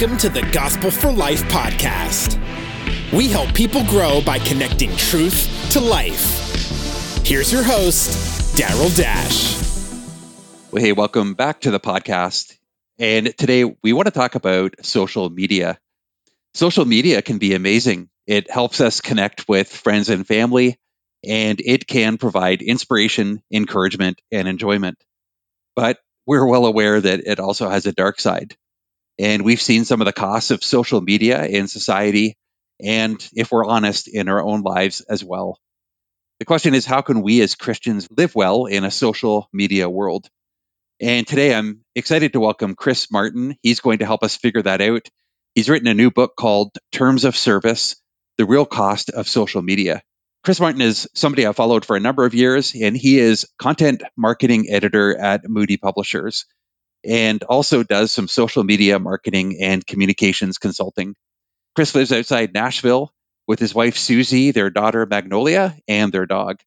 Welcome to the Gospel for Life podcast. We help people grow by connecting truth to life. Here's your host, Darryl Dash. Well, hey, welcome back to the podcast. And today we want to talk about social media. Social media can be amazing. It helps us connect with friends and family, and it can provide inspiration, encouragement, and enjoyment. But we're well aware that it also has a dark side. And we've seen some of the costs of social media in society, and if we're honest, in our own lives as well. The question is how can we as Christians live well in a social media world? And today I'm excited to welcome Chris Martin. He's going to help us figure that out. He's written a new book called Terms of Service The Real Cost of Social Media. Chris Martin is somebody I've followed for a number of years, and he is content marketing editor at Moody Publishers and also does some social media marketing and communications consulting. Chris lives outside Nashville with his wife Susie, their daughter Magnolia, and their dog.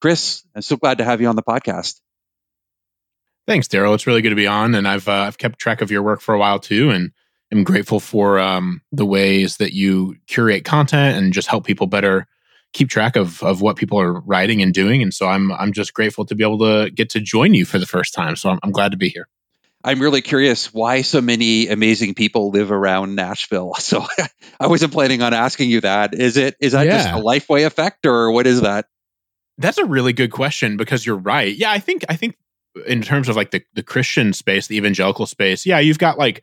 Chris, I'm so glad to have you on the podcast. Thanks, Darryl. It's really good to be on, and I've uh, I've kept track of your work for a while too, and am grateful for um, the ways that you curate content and just help people better keep track of of what people are writing and doing. And so I'm I'm just grateful to be able to get to join you for the first time. So I'm, I'm glad to be here. I'm really curious why so many amazing people live around Nashville. So I wasn't planning on asking you that. Is it is that yeah. just a Lifeway effect or what is that? That's a really good question because you're right. Yeah, I think I think in terms of like the the Christian space, the evangelical space, yeah, you've got like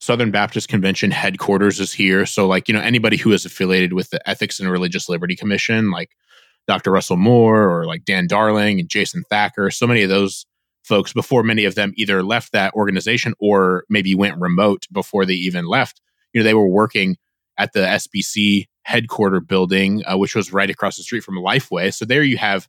Southern Baptist Convention headquarters is here. So like, you know, anybody who is affiliated with the Ethics and Religious Liberty Commission, like Dr. Russell Moore or like Dan Darling and Jason Thacker, so many of those folks before many of them either left that organization or maybe went remote before they even left. You know, they were working at the SBC headquarter building, uh, which was right across the street from Lifeway. So there you have,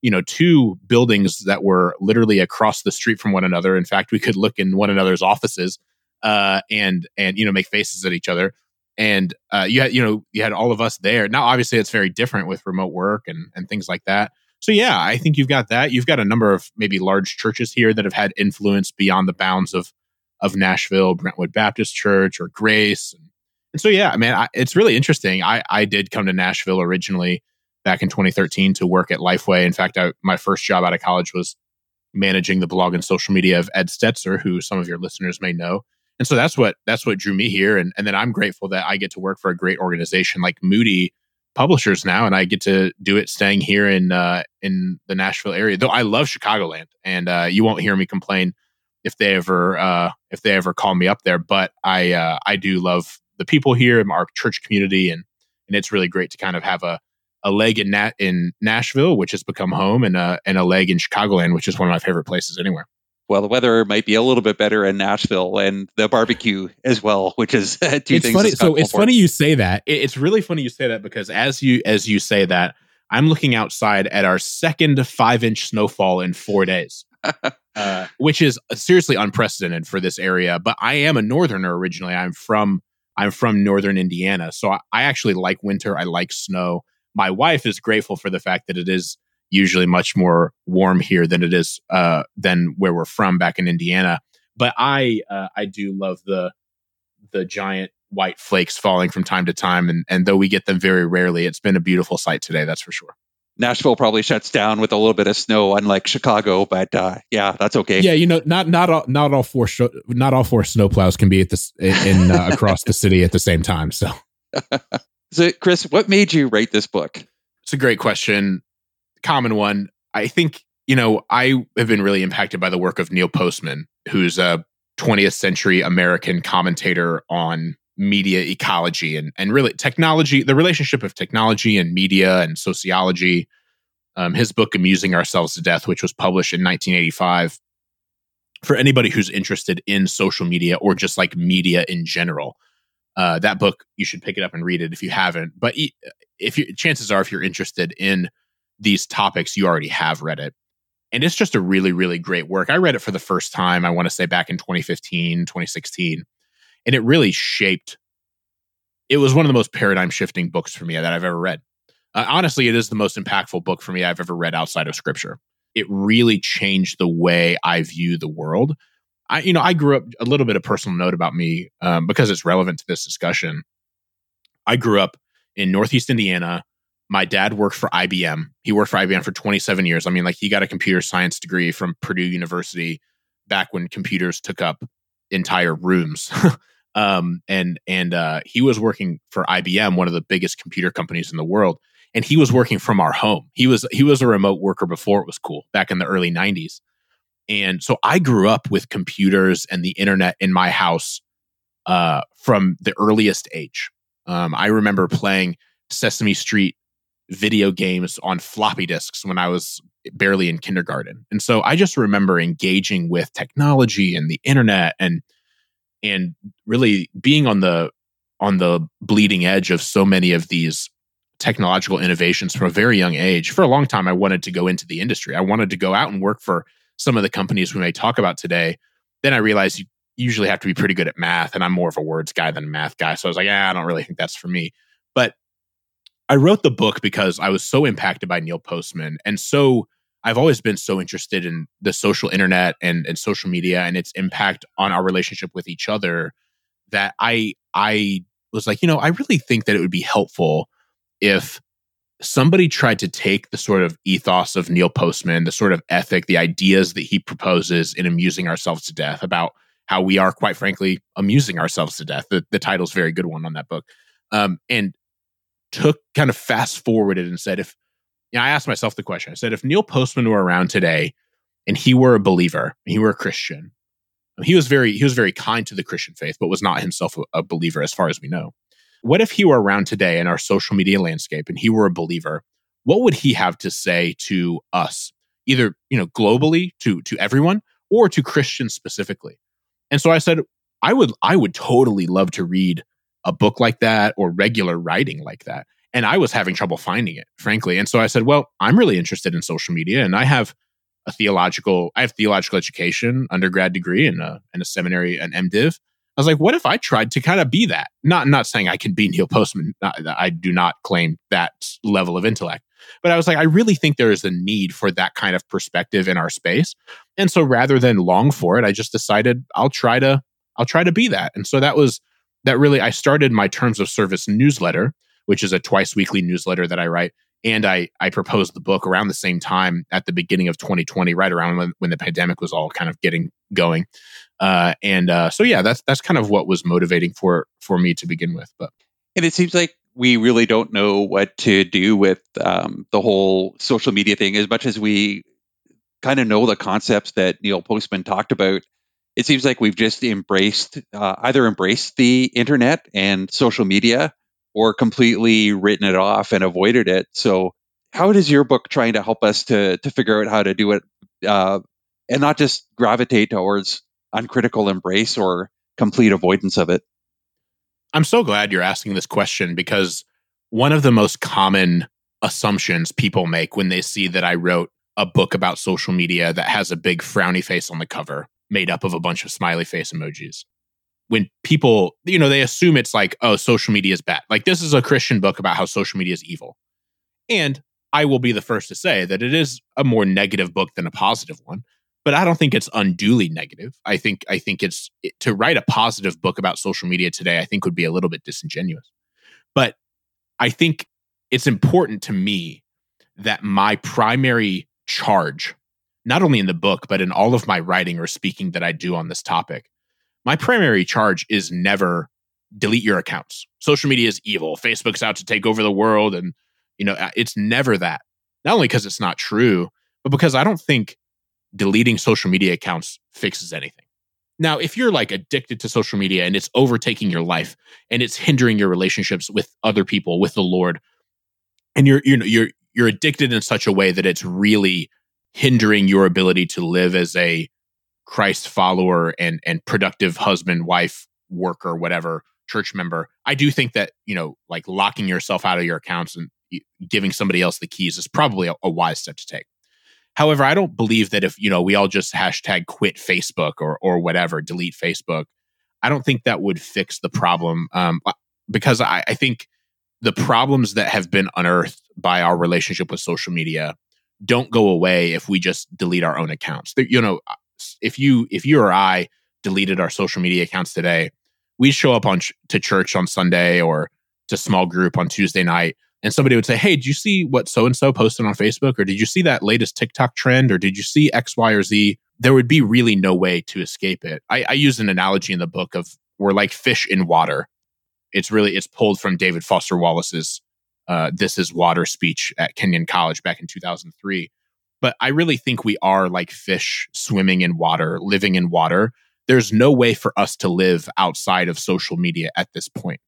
you know, two buildings that were literally across the street from one another. In fact, we could look in one another's offices uh, and and you know make faces at each other. And uh, you had you know you had all of us there. Now, obviously, it's very different with remote work and and things like that. So yeah, I think you've got that. You've got a number of maybe large churches here that have had influence beyond the bounds of of Nashville, Brentwood Baptist Church or Grace. And, so yeah, I mean, I, it's really interesting. I I did come to Nashville originally back in 2013 to work at Lifeway. In fact, I, my first job out of college was managing the blog and social media of Ed Stetzer, who some of your listeners may know. And so that's what that's what drew me here. And and then I'm grateful that I get to work for a great organization like Moody publishers now, and I get to do it staying here in uh, in the Nashville area. Though I love Chicagoland, and uh, you won't hear me complain if they ever uh, if they ever call me up there. But I uh, I do love the people here, our church community, and and it's really great to kind of have a a leg in Nat in Nashville, which has become home, and a and a leg in Chicagoland, which is one of my favorite places anywhere well, the weather might be a little bit better in Nashville and the barbecue as well, which is two it's things. Funny. So it's funny you say that. It's really funny you say that because as you as you say that, I'm looking outside at our second five inch snowfall in four days, uh, which is seriously unprecedented for this area. But I am a northerner originally. I'm from I'm from northern Indiana, so I, I actually like winter. I like snow. My wife is grateful for the fact that it is usually much more warm here than it is uh, than where we're from back in Indiana. But I uh, I do love the the giant white flakes falling from time to time, and and though we get them very rarely, it's been a beautiful sight today. That's for sure. Nashville probably shuts down with a little bit of snow, unlike Chicago. But uh, yeah, that's okay. Yeah, you know, not not all not all four sh- not all four snowplows can be at this in uh, across the city at the same time. So, so Chris, what made you write this book? It's a great question common one. I think, you know, I have been really impacted by the work of Neil Postman, who's a 20th century American commentator on media ecology and, and really technology, the relationship of technology and media and sociology. Um, his book, Amusing Ourselves to Death, which was published in 1985. For anybody who's interested in social media or just like media in general, uh, that book, you should pick it up and read it if you haven't. But if you, chances are, if you're interested in these topics, you already have read it. And it's just a really, really great work. I read it for the first time, I want to say back in 2015, 2016. And it really shaped, it was one of the most paradigm shifting books for me that I've ever read. Uh, honestly, it is the most impactful book for me I've ever read outside of scripture. It really changed the way I view the world. I, you know, I grew up a little bit of personal note about me um, because it's relevant to this discussion. I grew up in Northeast Indiana. My dad worked for IBM. He worked for IBM for 27 years. I mean, like he got a computer science degree from Purdue University back when computers took up entire rooms. um, and and uh, he was working for IBM, one of the biggest computer companies in the world. And he was working from our home. He was he was a remote worker before it was cool back in the early 90s. And so I grew up with computers and the internet in my house uh, from the earliest age. Um, I remember playing Sesame Street video games on floppy disks when I was barely in kindergarten. And so I just remember engaging with technology and the internet and and really being on the on the bleeding edge of so many of these technological innovations from a very young age. For a long time I wanted to go into the industry. I wanted to go out and work for some of the companies we may talk about today. Then I realized you usually have to be pretty good at math and I'm more of a words guy than a math guy. So I was like, yeah, I don't really think that's for me. But I wrote the book because I was so impacted by Neil Postman and so I've always been so interested in the social internet and, and social media and its impact on our relationship with each other that I I was like, you know, I really think that it would be helpful if somebody tried to take the sort of ethos of Neil Postman, the sort of ethic, the ideas that he proposes in amusing ourselves to death about how we are, quite frankly, amusing ourselves to death. The, the title's very good one on that book. Um, and took kind of fast forwarded and said, if you know, I asked myself the question, I said, if Neil Postman were around today and he were a believer, and he were a Christian, um, he was very he was very kind to the Christian faith, but was not himself a, a believer as far as we know. What if he were around today in our social media landscape and he were a believer? What would he have to say to us, either you know globally to to everyone or to Christians specifically? And so I said, I would I would totally love to read a book like that or regular writing like that. And I was having trouble finding it, frankly. And so I said, well, I'm really interested in social media and I have a theological, I have theological education, undergrad degree and a, and a seminary, an MDiv. I was like, what if I tried to kind of be that? Not not saying I can be Neil Postman. Not, I do not claim that level of intellect. But I was like, I really think there is a need for that kind of perspective in our space. And so rather than long for it, I just decided I'll try to I'll try to be that. And so that was that really I started my terms of service newsletter, which is a twice weekly newsletter that I write. And I I proposed the book around the same time at the beginning of 2020, right around when, when the pandemic was all kind of getting going. Uh, and uh, so yeah, that's that's kind of what was motivating for for me to begin with. But and it seems like we really don't know what to do with um, the whole social media thing as much as we kind of know the concepts that Neil Postman talked about. It seems like we've just embraced uh, either embraced the internet and social media or completely written it off and avoided it. So, how does your book trying to help us to to figure out how to do it uh, and not just gravitate towards uncritical embrace or complete avoidance of it? I'm so glad you're asking this question because one of the most common assumptions people make when they see that I wrote a book about social media that has a big frowny face on the cover made up of a bunch of smiley face emojis. When people, you know, they assume it's like, oh, social media is bad. Like, this is a Christian book about how social media is evil. And I will be the first to say that it is a more negative book than a positive one but I don't think it's unduly negative. I think I think it's to write a positive book about social media today. I think would be a little bit disingenuous, but I think it's important to me that my primary charge, not only in the book but in all of my writing or speaking that I do on this topic, my primary charge is never delete your accounts. Social media is evil. Facebook's out to take over the world, and you know uh, it's never that. Not only because it's not true, but because I don't think deleting social media accounts fixes anything. Now, if you're like addicted to social media and it's overtaking your life and it's hindering your relationships with other people, with the Lord, and you're you know, you're you're addicted in such a way that it's really hindering your ability to live as a Christ follower and and productive husband, wife, worker, whatever, church member. I do think that, you know, like locking yourself out of your accounts and giving somebody else the keys is probably a, a wise step to take. However, I don't believe that if, you know, we all just hashtag quit Facebook or or whatever, delete Facebook, I don't think that would fix the problem. Um, uh, because I, I think the problems that have been unearthed by our relationship with social media don't go away if we just delete our own accounts. You know, uh, if you if you or I deleted our social media accounts today, we'd show up on ch- to church on Sunday or to small group on Tuesday night, and somebody would say, "Hey, did you see what so and so posted on Facebook, or did you see that latest TikTok trend, or did you see X, Y, or Z?" There would be really no way to escape it. I, I use an analogy in the book of we're like fish in water. It's really it's pulled from David Foster Wallace's uh, "This Is Water" speech at Kenyon College back in 2003. But I really think we are like fish swimming in water, living in water. There's no way for us to live outside of social media at this point.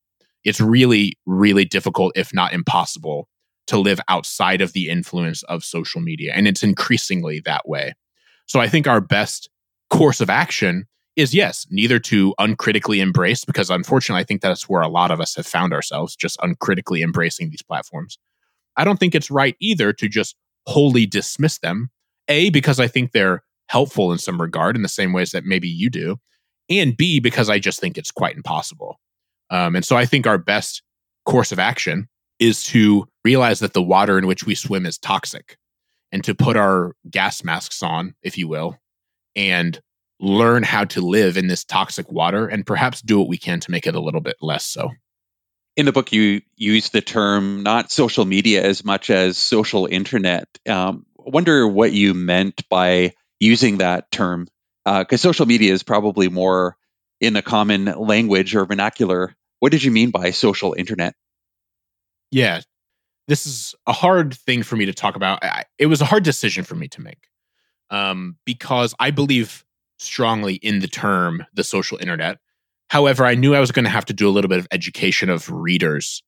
It's really, really difficult, if not impossible, to live outside of the influence of social media. And it's increasingly that way. So I think our best course of action is yes, neither to uncritically embrace, because unfortunately, I think that's where a lot of us have found ourselves, just uncritically embracing these platforms. I don't think it's right either to just wholly dismiss them. A, because I think they're helpful in some regard in the same ways that maybe you do. And B, because I just think it's quite impossible. Um, and so I think our best course of action is to realize that the water in which we swim is toxic and to put our gas masks on, if you will, and learn how to live in this toxic water and perhaps do what we can to make it a little bit less so. In the book, you use the term not social media as much as social internet. Um, wonder what you meant by using that term, because uh, social media is probably more in the common language or vernacular. What did you mean by social internet? Yeah, this is a hard thing for me to talk about. It was a hard decision for me to make um, because I believe strongly in the term the social internet. However, I knew I was going to have to do a little bit of education of readers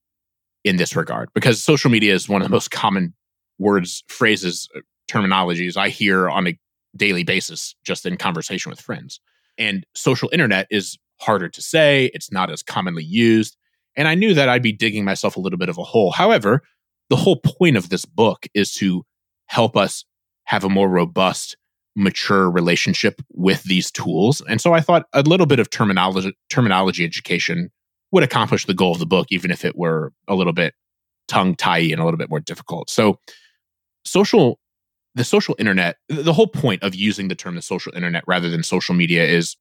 in this regard because social media is one of the most common words, phrases, uh, terminologies I hear on a daily basis just in conversation with friends. And social internet is harder to say, it's not as commonly used. And I knew that I'd be digging myself a little bit of a hole. However, the whole point of this book is to help us have a more robust mature relationship with these tools. And so I thought a little bit of terminology terminology education would accomplish the goal of the book, even if it were a little bit tongue tied and a little bit more difficult. So social the social internet, the whole point of using the term the social internet rather than social media is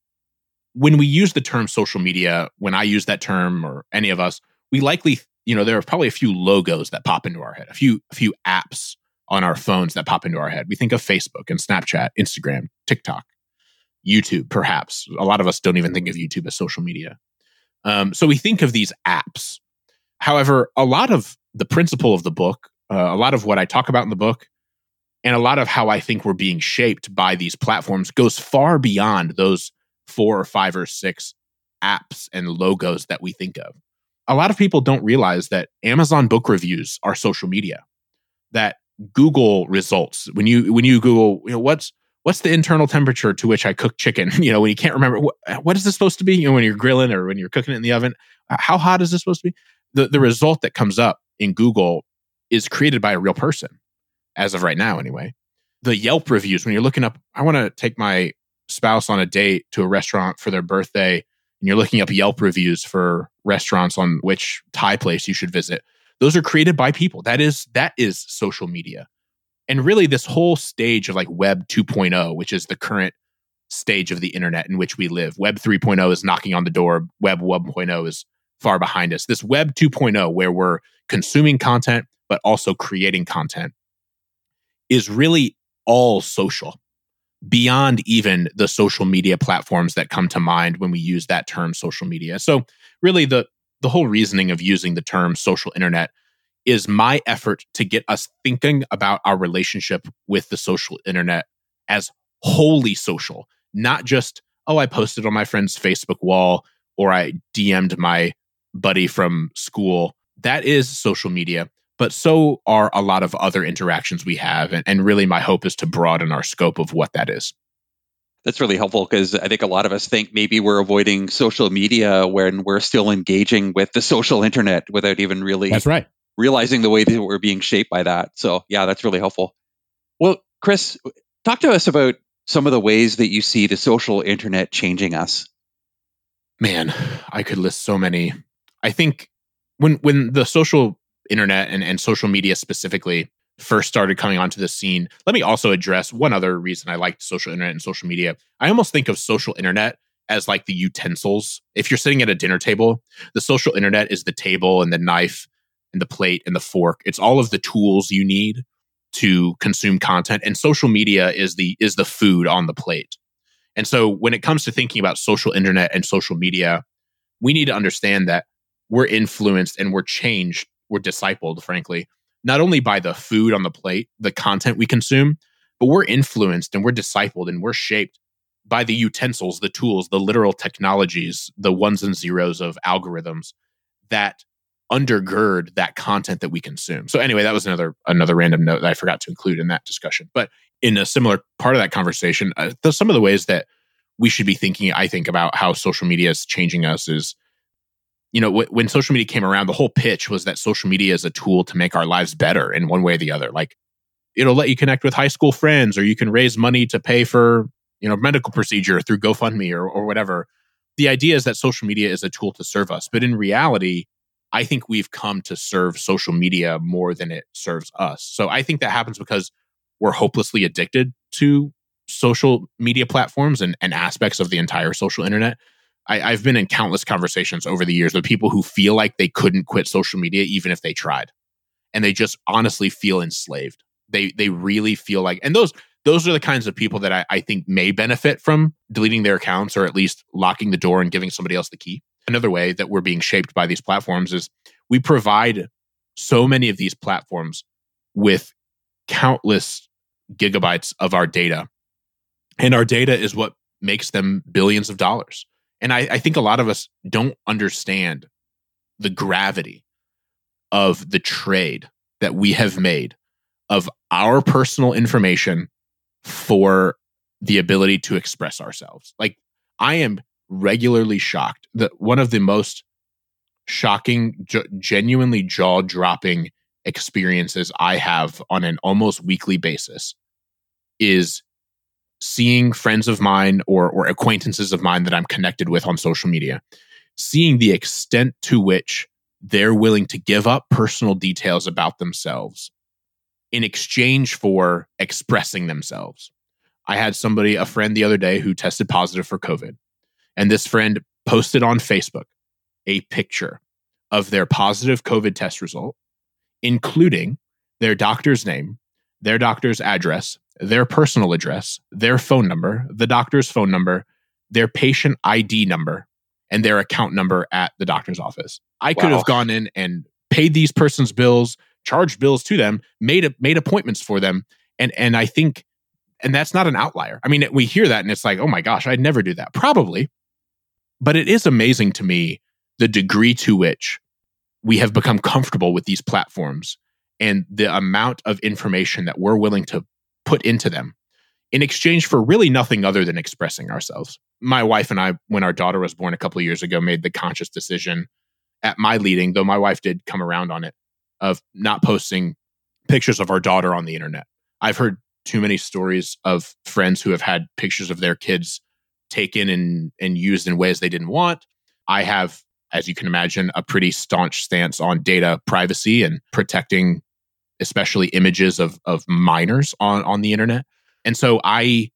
when we use the term social media, when I use that term or any of us, we likely, you know, there are probably a few logos that pop into our head, a few, a few apps on our phones that pop into our head. We think of Facebook and Snapchat, Instagram, TikTok, YouTube, perhaps. A lot of us don't even think of YouTube as social media. Um, so we think of these apps. However, a lot of the principle of the book, uh, a lot of what I talk about in the book, and a lot of how I think we're being shaped by these platforms goes far beyond those four or five or six apps and logos that we think of. A lot of people don't realize that Amazon book reviews are social media. That Google results when you when you Google, you know, what's what's the internal temperature to which I cook chicken? You know, when you can't remember what, what is this supposed to be? You know, when you're grilling or when you're cooking it in the oven, how hot is this supposed to be? The the result that comes up in Google is created by a real person, as of right now, anyway. The Yelp reviews when you're looking up, I want to take my spouse on a date to a restaurant for their birthday, and you're looking up Yelp reviews for restaurants on which Thai place you should visit those are created by people. That is that is social media. And really this whole stage of like web 2.0 which is the current stage of the internet in which we live web 3.0 is knocking on the door web 1.0 is far behind us. This web 2.0 where we're consuming content but also creating content is really all social beyond even the social media platforms that come to mind when we use that term social media. So really the the whole reasoning of using the term social internet is my effort to get us thinking about our relationship with the social internet as wholly social, not just, oh, I posted on my friend's Facebook wall or I DM'd my buddy from school. That is social media, but so are a lot of other interactions we have. And, and really, my hope is to broaden our scope of what that is. That's really helpful because I think a lot of us think maybe we're avoiding social media when we're still engaging with the social internet without even really That's right. realizing the way that we're being shaped by that. So, yeah, that's really helpful. Well, Chris, talk to us about some of the ways that you see the social internet changing us. Man, I could list so many. I think when when the social internet and, and social media specifically first started coming onto the scene. Let me also address one other reason I like social internet and social media. I almost think of social internet as like the utensils. If you're sitting at a dinner table, the social internet is the table and the knife and the plate and the fork. It's all of the tools you need to consume content and social media is the is the food on the plate. And so when it comes to thinking about social internet and social media, we need to understand that we're influenced and we're changed, we're discipled frankly, not only by the food on the plate, the content we consume, but we're influenced and we're discipled and we're shaped by the utensils, the tools, the literal technologies, the ones and zeros of algorithms that undergird that content that we consume. So anyway, that was another another random note that I forgot to include in that discussion. But in a similar part of that conversation, uh, some of the ways that we should be thinking, I think, about how social media is changing us is, you know, w- when social media came around, the whole pitch was that social media is a tool to make our lives better in one way or the other. Like it'll let you connect with high school friends, or you can raise money to pay for, you know, medical procedure through GoFundMe or, or whatever. The idea is that social media is a tool to serve us, but in reality, I think we've come to serve social media more than it serves us. So I think that happens because we're hopelessly addicted to social media platforms and, and aspects of the entire social internet. I, I've been in countless conversations over the years with people who feel like they couldn't quit social media even if they tried. And they just honestly feel enslaved. They they really feel like and those those are the kinds of people that I, I think may benefit from deleting their accounts or at least locking the door and giving somebody else the key another way that we're being shaped by these platforms is we provide so many of these platforms with countless gigabytes of our data. And our data is what makes them billions of dollars. And I, I think a lot of us don't understand the gravity of the trade that we have made of our personal information for the ability to express ourselves. Like I am regularly shocked. that one of the most shocking, g- genuinely jaw dropping experiences I have on an almost weekly basis is seeing friends of mine or or acquaintances of mine that I'm connected with on social media, seeing the extent to which they're willing to give up personal details about themselves in exchange for expressing themselves. I had somebody, a friend the other day who tested positive for COVID. And this friend posted on Facebook a picture of their positive COVID test result, including their doctor's name, their doctor's address, their personal address, their phone number, the doctor's phone number, their patient ID number, and their account number at the doctor's office. I could have gone in and paid these person's bills, charged bills to them, made a, made appointments for them, and and I think, and that's not an outlier. I mean, we hear that and it's like, oh my gosh, I'd never do that. Probably, but it is amazing to me the degree to which we have become comfortable with these platforms and the amount of information that we're willing to put into them in exchange for really nothing other than expressing ourselves. My wife and I, when our daughter was born a couple of years ago, made the conscious decision at my leading, though my wife did come around on it, of not posting pictures of our daughter on the internet. I've heard too many stories of friends who have had pictures of their kids taken and, and used in ways they didn't want. I have, as you can imagine, a pretty staunch stance on data privacy and protecting, especially images of, of minors on, on the internet. And so I,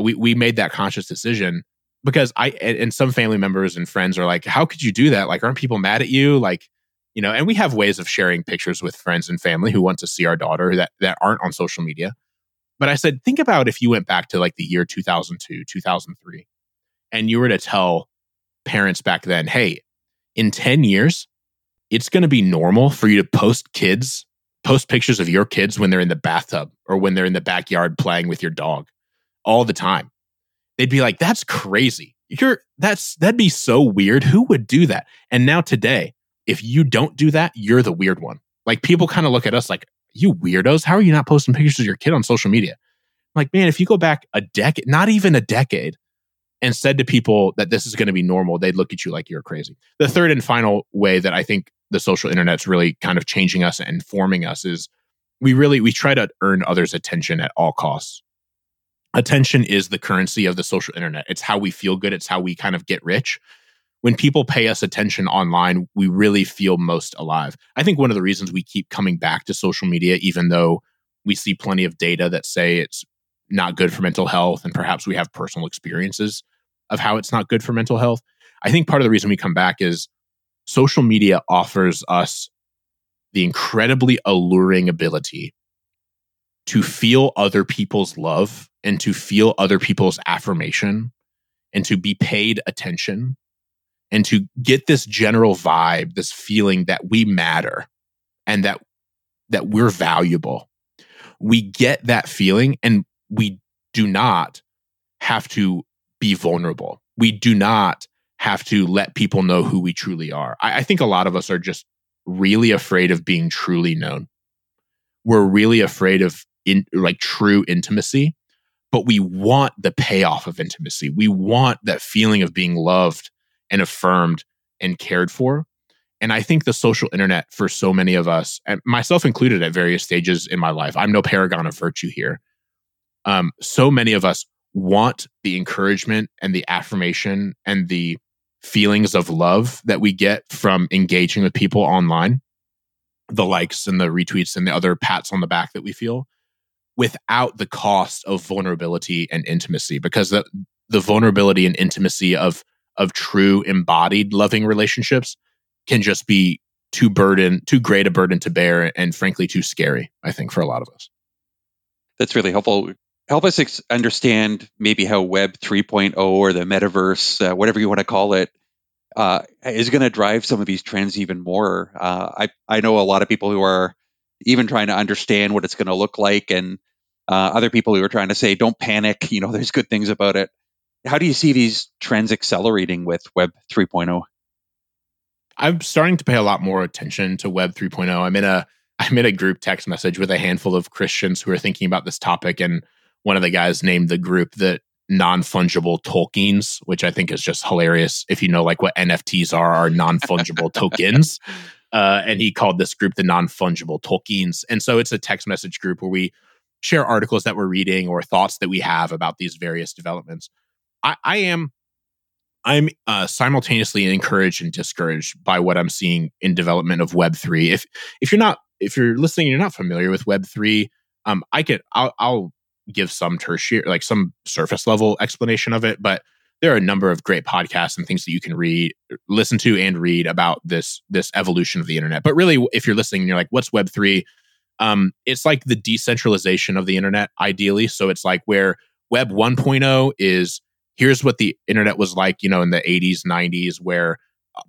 we, we made that conscious decision because I, and some family members and friends are like, how could you do that? Like, aren't people mad at you? Like, you know, and we have ways of sharing pictures with friends and family who want to see our daughter that, that aren't on social media. But I said, think about if you went back to like the year 2002, 2003, and you were to tell parents back then, hey, in 10 years, it's going to be normal for you to post kids, post pictures of your kids when they're in the bathtub or when they're in the backyard playing with your dog all the time. They'd be like, that's crazy. You're that's that'd be so weird. Who would do that? And now today, if you don't do that, you're the weird one. Like people kind of look at us like, you weirdos, how are you not posting pictures of your kid on social media? I'm like, man, if you go back a decade, not even a decade, and said to people that this is going to be normal, they'd look at you like you're crazy. The third and final way that I think the social internet's really kind of changing us and forming us is we really we try to earn others' attention at all costs. Attention is the currency of the social internet. It's how we feel good. It's how we kind of get rich when people pay us attention online, we really feel most alive. I think one of the reasons we keep coming back to social media, even though we see plenty of data that say it's not good for mental health and perhaps we have personal experiences of how it's not good for mental health. I think part of the reason we come back is social media offers us the incredibly alluring ability to feel other people's love and to feel other people's affirmation and to be paid attention and to get this general vibe, this feeling that we matter and that that we're valuable. We get that feeling and we do not have to be vulnerable. We do not have to let people know who we truly are. I, I think a lot of us are just really afraid of being truly known. We're really afraid of in like true intimacy, but we want the payoff of intimacy. We want that feeling of being loved and affirmed and cared for. And I think the social internet for so many of us, and myself included at various stages in my life, I'm no paragon of virtue here. Um, so many of us want the encouragement and the affirmation and the feelings of love that we get from engaging with people online, the likes and the retweets and the other pats on the back that we feel without the cost of vulnerability and intimacy. Because the, the vulnerability and intimacy of of true embodied loving relationships can just be too burden too great a burden to bear and frankly too scary i think for a lot of us. That's really helpful help us ex- understand maybe how web 3.0 or the metaverse uh, whatever you want to call it uh, is going to drive some of these trends even more. Uh, i i know a lot of people who are even trying to understand what it's going to look like and uh, other people who are trying to say don't panic you know there's good things about it. How do you see these trends accelerating with web 3.0 i'm starting to pay a lot more attention to web 3.0 i'm in a i'm in a group text message with a handful of christians who are thinking about this topic and one of the guys named the group the non-fungible tokens which i think is just hilarious if you know like what nfts are are non-fungible tokens uh, and he called this group the non-fungible tokens and so it's a text message group where we share articles that we're reading or thoughts that we have about these various developments. I, I am I'm uh, simultaneously encouraged and discouraged by what I'm seeing in development of Web three. If if you're not if you're listening, and you're not familiar with Web three. Um, I could I'll, I'll give some tertiary like some surface level explanation of it, but there are a number of great podcasts and things that you can read, listen to, and read about this this evolution of the internet. But really, if you're listening and you're like, "What's Web 3? Um, it's like the decentralization of the internet, ideally. So it's like where Web 1.0 is here's what the internet was like, you know, in the 80s, 90s, where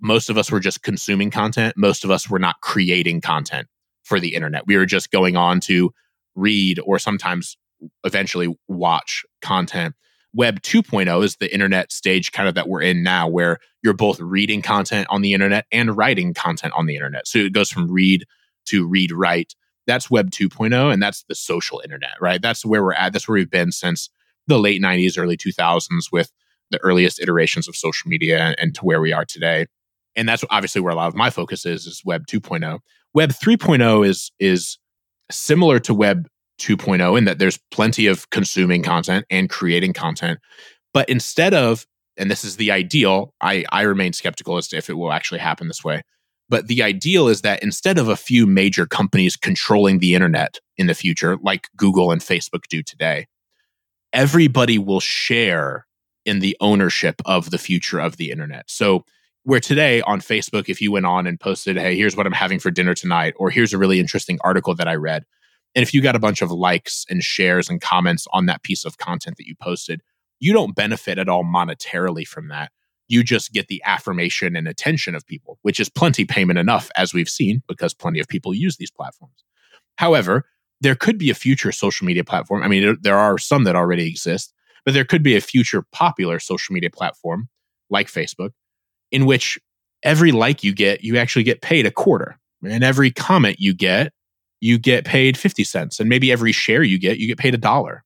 most of us were just consuming content. Most of us were not creating content for the internet. We were just going on to read or sometimes eventually watch content. Web 2.0 is the internet stage kind of that we're in now, where you're both reading content on the internet and writing content on the internet. So it goes from read to read, write. That's web 2.0 and that's the social internet right? That's where we're at. That's where we've been since the late 90s early 2000s with the earliest iterations of social media and, to where we are today. And that's obviously where a lot of my focus is is web 2.0 web 3.0 is is similar to web 2.0 in that there's plenty of consuming content and creating content but instead of and this is the ideal i i remain skeptical as to if it will actually happen this way but the ideal is that instead of a few major companies controlling the internet in the future, like Google and Facebook do today, everybody will share in the ownership of the future of the internet. So, where today on Facebook, if you went on and posted, hey, here's what I'm having for dinner tonight, or here's a really interesting article that I read. And if you got a bunch of likes and shares and comments on that piece of content that you posted, you don't benefit at all monetarily from that you just get the affirmation and attention of people, which is plenty payment enough, as we've seen, because plenty of people use these platforms. However, there could be a future social media platform. I mean, there are some that already exist, but there could be a future popular social media platform like Facebook in which every like you get, you actually get paid a quarter. And every comment you get, you get paid 50 cents. And maybe every share you get, you get paid a dollar.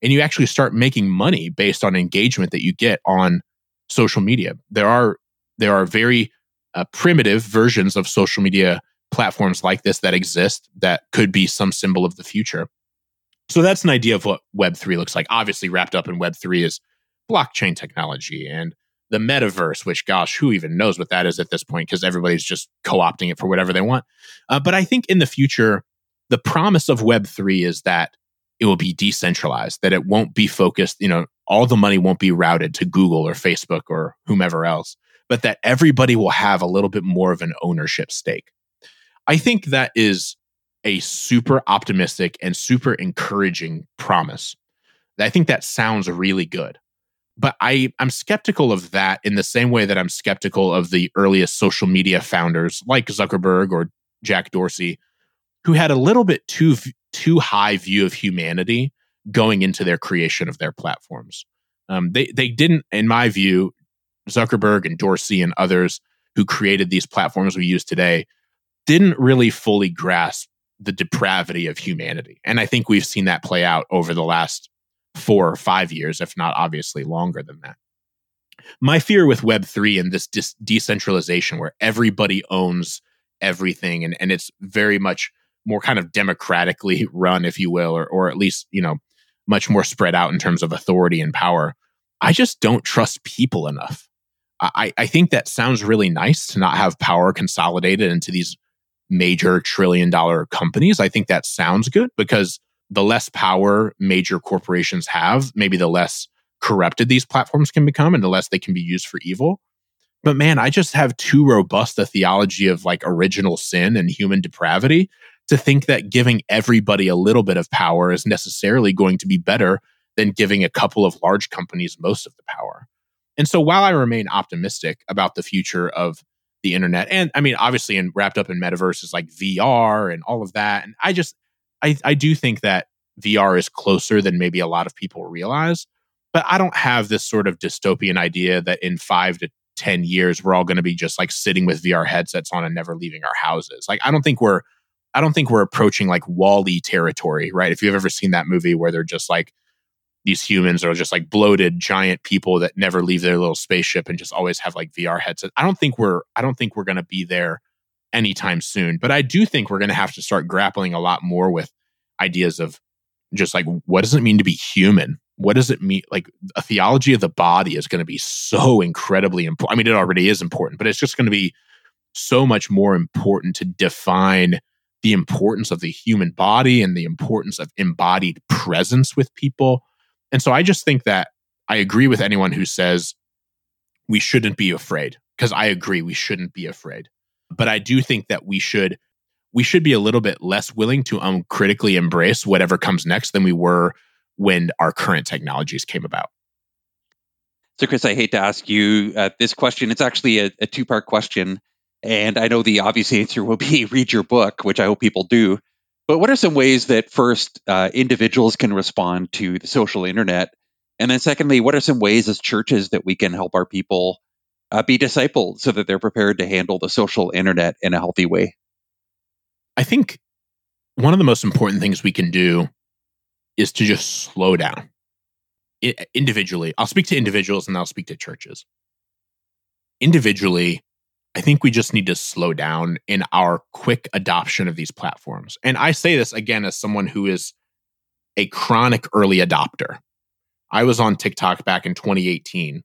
And you actually start making money based on engagement that you get on social media. There are there are very uh, primitive versions of social media platforms like this that exist that could be some symbol of the future. So that's an idea of what Web3 looks like. Obviously, wrapped up in Web3 is blockchain technology and the metaverse, which, gosh, who even knows what that is at this point because everybody's just co opting it for whatever they want. Uh, but I think in the future, the promise of Web3 is that it will be decentralized, that it won't be focused. You know, all the money won't be routed to Google or Facebook or whomever else, but that everybody will have a little bit more of an ownership stake. I think that is a super optimistic and super encouraging promise. I think that sounds really good. But I, I'm skeptical of that in the same way that I'm skeptical of the earliest social media founders like Zuckerberg or Jack Dorsey, who had a little bit too too high view of humanity going into their creation of their platforms. Um, they they didn't, in my view, Zuckerberg and Dorsey and others who created these platforms we use today didn't really fully grasp the depravity of humanity. And I think we've seen that play out over the last four or five years, if not obviously longer than that. My fear with Web3 and this decentralization where everybody owns everything and, and it's very much more kind of democratically run, if you will, or, or at least, you know, much more spread out in terms of authority and power. I just don't trust people enough. I, I think that sounds really nice to not have power consolidated into these major trillion dollar companies. I think that sounds good because the less power major corporations have, maybe the less corrupted these platforms can become and the less they can be used for evil. But man, I just have too robust a theology of like original sin and human depravity to think that giving everybody a little bit of power is necessarily going to be better than giving a couple of large companies most of the power. And so while I remain optimistic about the future of the internet, and I mean, obviously, and wrapped up in metaverses like VR and all of that, and I just, I, I do think that VR is closer than maybe a lot of people realize. But I don't have this sort of dystopian idea that in five to 10 years, we're all going to be just like sitting with VR headsets on and never leaving our houses. Like, I don't think we're, I don't think we're approaching like WALL-E territory, right? If you've ever seen that movie where they're just like, these humans are just like bloated giant people that never leave their little spaceship and just always have like VR headsets. I don't think we're I don't think we're going to be there anytime soon, but I do think we're going to have to start grappling a lot more with ideas of just like what does it mean to be human? What does it mean like a theology of the body is going to be so incredibly important. I mean it already is important, but it's just going to be so much more important to define the importance of the human body and the importance of embodied presence with people and so I just think that I agree with anyone who says we shouldn't be afraid because I agree we shouldn't be afraid. But I do think that we should we should be a little bit less willing to uncritically embrace whatever comes next than we were when our current technologies came about. So, Chris, I hate to ask you uh, this question. It's actually a, a two part question. And I know the obvious answer will be read your book, which I hope people do. But what are some ways that first uh, individuals can respond to the social internet? And then, secondly, what are some ways as churches that we can help our people uh, be discipled so that they're prepared to handle the social internet in a healthy way? I think one of the most important things we can do is to just slow down it, individually. I'll speak to individuals and I'll speak to churches. Individually, I think we just need to slow down in our quick adoption of these platforms. And I say this again as someone who is a chronic early adopter. I was on TikTok back in 2018,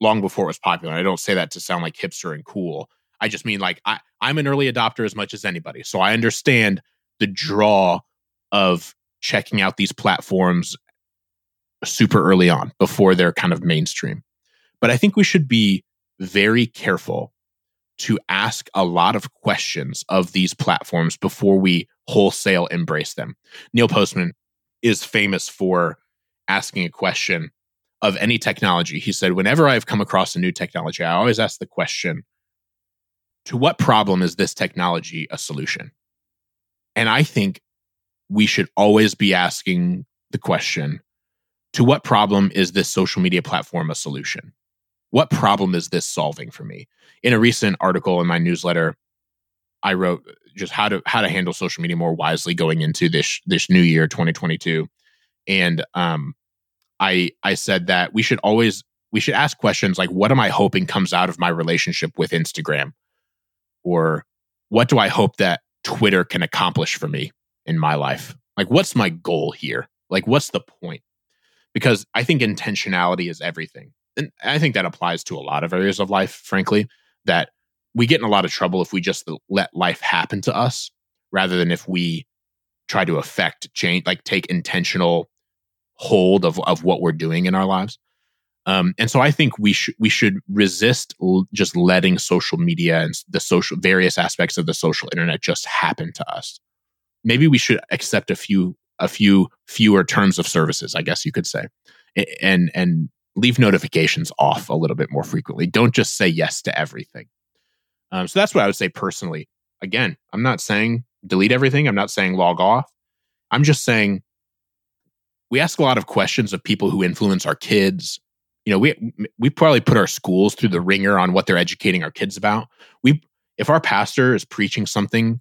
long before it was popular. I don't say that to sound like hipster and cool. I just mean like I, I'm an early adopter as much as anybody. So I understand the draw of checking out these platforms super early on before they're kind of mainstream. But I think we should be very careful to ask a lot of questions of these platforms before we wholesale embrace them. Neil Postman is famous for asking a question of any technology. He said, Whenever I've come across a new technology, I always ask the question, to what problem is this technology a solution? And I think we should always be asking the question, to what problem is this social media platform a solution? What problem is this solving for me? In a recent article in my newsletter, I wrote just how to how to handle social media more wisely going into this this new year 2022 and um i i said that we should always we should ask questions like what am i hoping comes out of my relationship with instagram? Or what do i hope that twitter can accomplish for me in my life? Like what's my goal here? Like what's the point? Because i think intentionality is everything and I think that applies to a lot of areas of life, frankly, that we get in a lot of trouble if we just let life happen to us rather than if we try to affect change, like take intentional hold of of what we're doing in our lives. Um, and so I think we should we should resist l- just letting social media and the social various aspects of the social internet just happen to us. Maybe we should accept a few a few fewer terms of services, I guess you could say, and and leave notifications off a little bit more frequently. Don't just say yes to everything. Um, so that's what I would say personally. Again, I'm not saying delete everything. I'm not saying log off. I'm just saying we ask a lot of questions of people who influence our kids. You know, we we probably put our schools through the ringer on what they're educating our kids about. We if our pastor is preaching something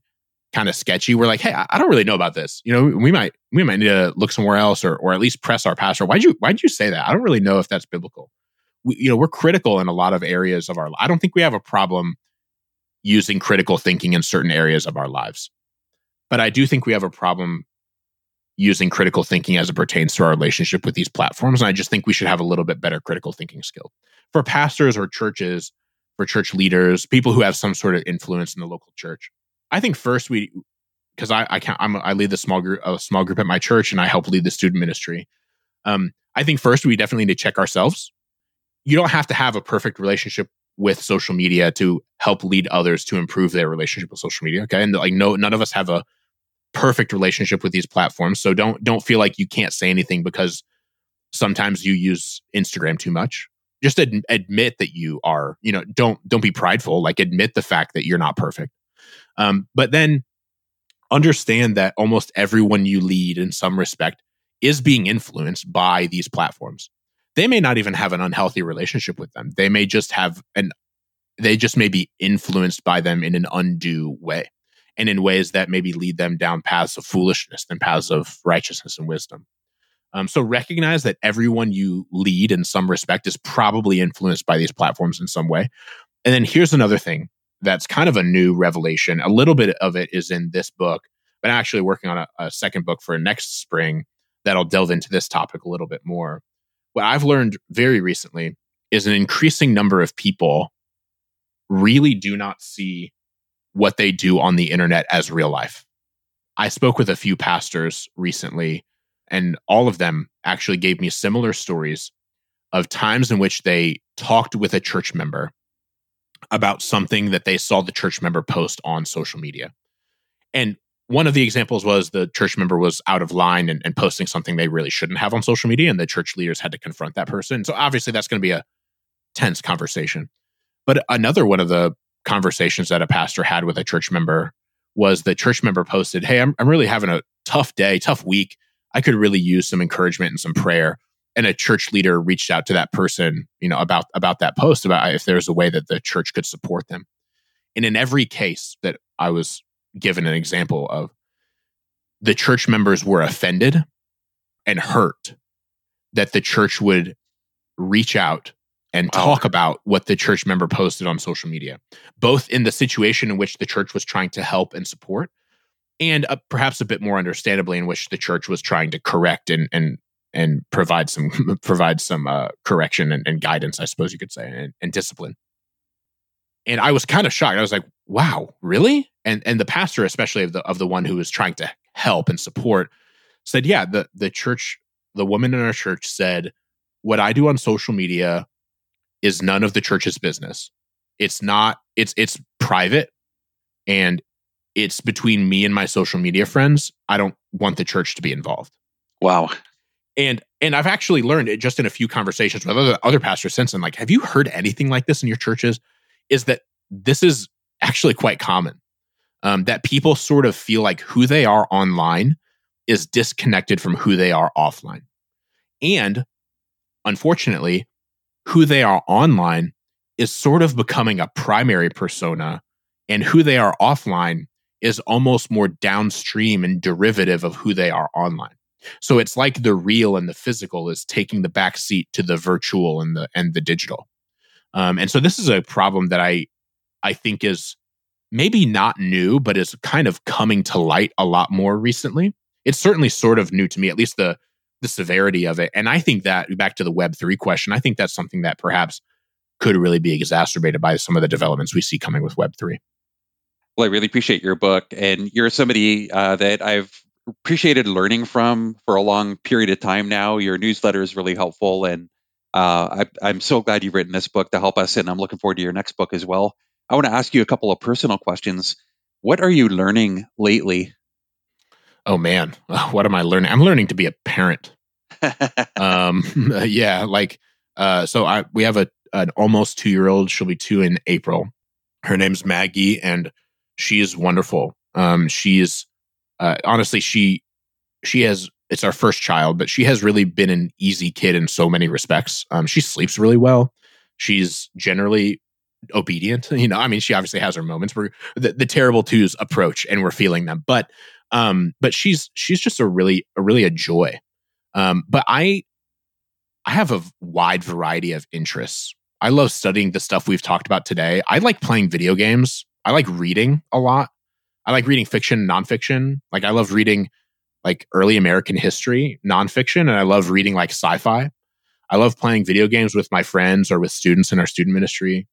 kind of sketchy, we're like, hey, I don't really know about this. You know, we might we might need to look somewhere else or or at least press our pastor. Why'd you why'd you say that? I don't really know if that's biblical. We, you know, we're critical in a lot of areas of our. Life. I don't think we have a problem using critical thinking in certain areas of our lives, but I do think we have a problem using critical thinking as it pertains to our relationship with these platforms. And I just think we should have a little bit better critical thinking skill for pastors or churches, for church leaders, people who have some sort of influence in the local church. I think first we, because I I can't I'm, I lead the small group a small group at my church and I help lead the student ministry. Um, I think first we definitely need to check ourselves. You don't have to have a perfect relationship with social media to help lead others to improve their relationship with social media. Okay, and like no none of us have a perfect relationship with these platforms. So don't don't feel like you can't say anything because sometimes you use Instagram too much. Just ad- admit that you are, you know, don't don't be prideful. Like admit the fact that you're not perfect. Um, but then understand that almost everyone you lead in some respect is being influenced by these platforms. They may not even have an unhealthy relationship with them. They may just have an they just may be influenced by them in an undue way and in ways that maybe lead them down paths of foolishness than paths of righteousness and wisdom. Um, so recognize that everyone you lead in some respect is probably influenced by these platforms in some way. And then here's another thing that's kind of a new revelation. A little bit of it is in this book, but I'm actually working on a, a second book for next spring that'll delve into this topic a little bit more. What I've learned very recently is an increasing number of people really do not see what they do on the internet as real life. I spoke with a few pastors recently, and all of them actually gave me similar stories of times in which they talked with a church member about something that they saw the church member post on social media. And one of the examples was the church member was out of line and, and, posting something they really shouldn't have on social media, and the church leaders had to confront that person. So obviously, that's going to be a tense conversation. But another one of the conversations that a pastor had with a church member was the church member posted, Hey, I'm, I'm really having a tough day, tough week. I could really use some encouragement and some prayer. And a church leader reached out to that person, you know, about, about that post, about if there's a way that the church could support them. And in every case that I was given an example of, the church members were offended and hurt that the church would reach out and wow. talk about what the church member posted on social media, both in the situation in which the church was trying to help and support, and uh, perhaps a bit more understandably in which the church was trying to correct and and and provide some provide some uh, correction and, and, guidance, I suppose you could say, and, and discipline. And I was kind of shocked. I was like, "Wow, really?" And and the pastor, especially of the of the one who was trying to help and support, said, "Yeah, the the church, the woman in our church said." What I do on social media is none of the church's business. It's not it's it's private and it's between me and my social media friends. I don't want the church to be involved. Wow. And and I've actually learned it just in a few conversations with other other pastors since then like have you heard anything like this in your churches is that this is actually quite common. Um, that people sort of feel like who they are online is disconnected from who they are offline. And unfortunately, who they are online is sort of becoming a primary persona, and who they are offline is almost more downstream and derivative of who they are online. So it's like the real and the physical is taking the back seat to the virtual and the and the digital. Um, and so this is a problem that I I think is maybe not new, but is kind of coming to light a lot more recently. It's certainly sort of new to me, at least the the severity of it. And I think that back to the Web three question, I think that's something that perhaps could really be exacerbated by some of the developments we see coming with Web three. Well, I really appreciate your book, and you're somebody uh, that I've appreciated learning from for a long period of time now. Your newsletter is really helpful, and uh, I, I'm so glad you've written this book to help us, and I'm looking forward to your next book as well. I want to ask you a couple of personal questions. What are you learning lately? Oh man, what am I learning? I'm learning to be a parent. um, yeah, like uh, so I we have a an almost two year old. She'll be two in April. Her name's Maggie, and she is wonderful. Um, she's uh, honestly she she has it's our first child, but she has really been an easy kid in so many respects. Um, she sleeps really well. She's generally obedient. You know, I mean, she obviously has her moments where the, the terrible twos approach, and we're feeling them. But um, but she's she's just a really a really a joy. Um, but I I have a wide variety of interests. I love studying the stuff we've talked about today. I like playing video games. I like reading a lot. I like reading fiction, nonfiction. Like I love reading like early American history, nonfiction, and I love reading like sci-fi. I love playing video games with my friends or with students in our student ministry.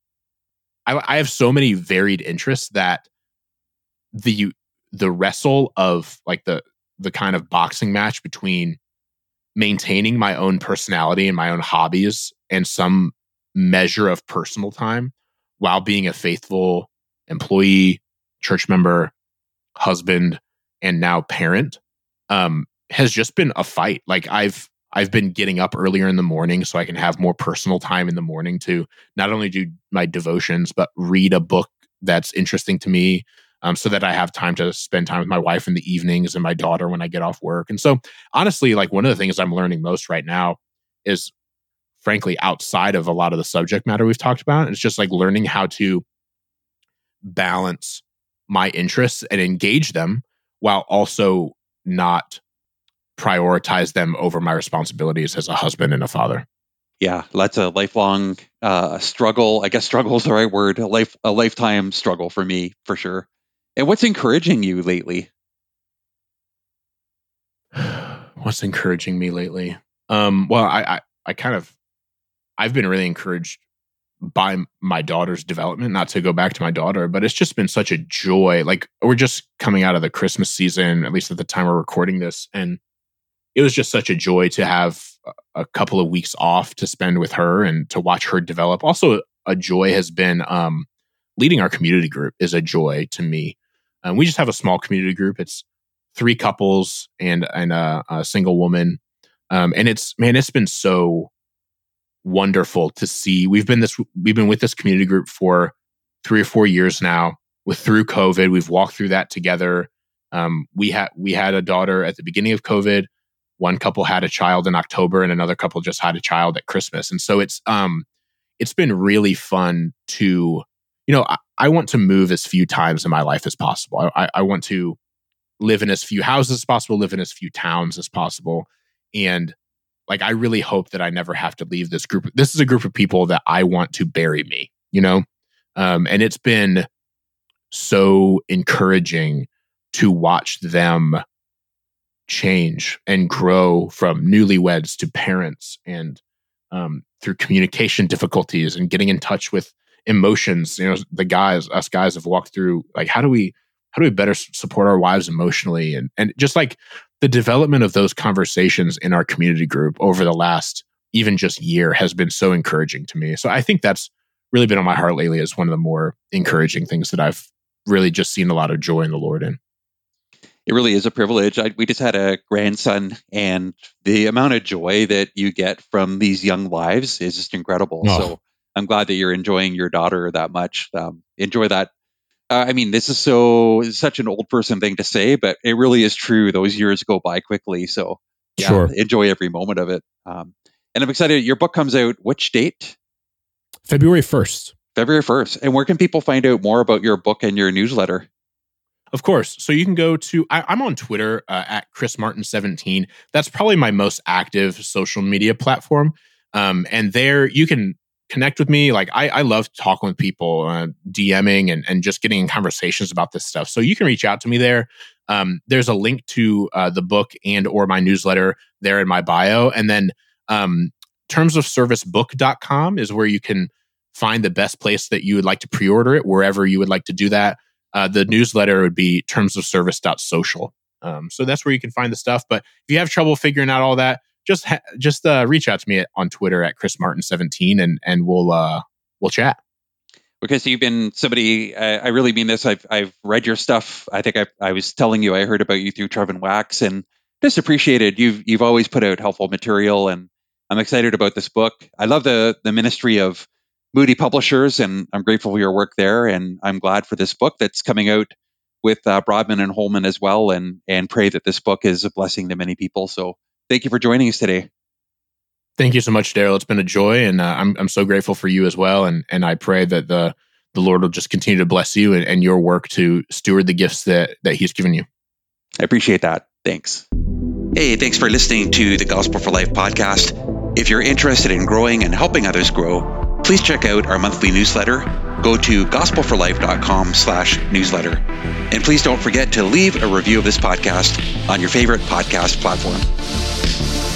I, I have so many varied interests that the the wrestle of like the the kind of boxing match between maintaining my own personality and my own hobbies and some measure of personal time while being a faithful employee, church member, husband, and now parent um, has just been a fight. Like I've I've been getting up earlier in the morning so I can have more personal time in the morning to not only do my devotions but read a book that's interesting to me um, so that I have time to spend time with my wife in the evenings and my daughter when I get off work. And so, honestly, like one of the things I'm learning most right now is, frankly, outside of a lot of the subject matter we've talked about, it's just like learning how to balance my interests and engage them while also not prioritize them over my responsibilities as a husband and a father. Yeah, that's a lifelong uh, struggle. I guess struggle is the right word. A life, a lifetime struggle for me, for sure. And what's encouraging you lately? what's encouraging me lately? Um, well, I, I, I kind of, I've been really encouraged by my daughter's development. Not to go back to my daughter, but it's just been such a joy. Like we're just coming out of the Christmas season, at least at the time we're recording this, and it was just such a joy to have a couple of weeks off to spend with her and to watch her develop. Also, a joy has been um, leading our community group is a joy to me. Um, we just have a small community group. It's three couples and and a, a single woman, um, and it's man, it's been so wonderful to see. We've been this we've been with this community group for three or four years now. With through COVID, we've walked through that together. Um, we had we had a daughter at the beginning of COVID. One couple had a child in October, and another couple just had a child at Christmas. And so it's um it's been really fun to you know, I, I, want to move as few times in my life as possible. I, I want to live in as few houses as possible, live in as few towns as possible. And like, I really hope that I never have to leave this group. This is a group of people that I want to bury me, you know? Um, and it's been so encouraging to watch them change and grow from newlyweds to parents and um, through communication difficulties and getting in touch with emotions you know the guys us guys have walked through like how do we how do we better support our wives emotionally and and just like the development of those conversations in our community group over the last even just year has been so encouraging to me so i think that's really been on my heart lately as one of the more encouraging things that i've really just seen a lot of joy in the lord in it really is a privilege. I, we just had a grandson, and the amount of joy that you get from these young lives is just incredible. Oh. So I'm glad that you're enjoying your daughter that much. Um, enjoy that. Uh, I mean, this is so such an old person thing to say, but it really is true. Those years go by quickly. So, yeah, sure. enjoy every moment of it. Um, and I'm excited. Your book comes out which date? February 1st. February 1st. And where can people find out more about your book and your newsletter? Of course. So you can go to, I, am on Twitter uh, at Chris Martin17. That's probably my most active social media platform. Um, and there you can connect with me. Like I, I love talking with people, uh, DMing and, and just getting in conversations about this stuff. So you can reach out to me there. Um, there's a link to uh, the book and or my newsletter there in my bio. And then um, termsofservicebook.com is where you can find the best place that you would like to pre-order it, wherever you would like to do that. Uh, the newsletter would be termsofservice.social. Um, so that's where you can find the stuff. But if you have trouble figuring out all that, just ha- just uh, reach out to me on Twitter at Chris Martin seventeen, and and we'll uh, we'll chat. Okay, so you've been somebody. I, I really mean this. I've I've read your stuff. I think I I was telling you I heard about you through Trevin Wax, and just appreciated you've you've always put out helpful material, and I'm excited about this book. I love the the ministry of Moody Publishers, and I'm grateful for your work there, and I'm glad for this book that's coming out with uh, Broadman and Holman as well, and and pray that this book is a blessing to many people. So thank you for joining us today. Thank you so much, Darryl. It's been a joy, and uh, I'm I'm so grateful for you as well. And and I pray that the the Lord will just continue to bless you and, and your work to steward the gifts that that He's given you. I appreciate that. Thanks. Hey, thanks for listening to the Gospel for Life podcast. If you're interested in growing and helping others grow, please check out our monthly newsletter. Go to gospelforlife.com slash newsletter. And please don't forget to leave a review of this podcast on your favorite podcast platform. Thank you.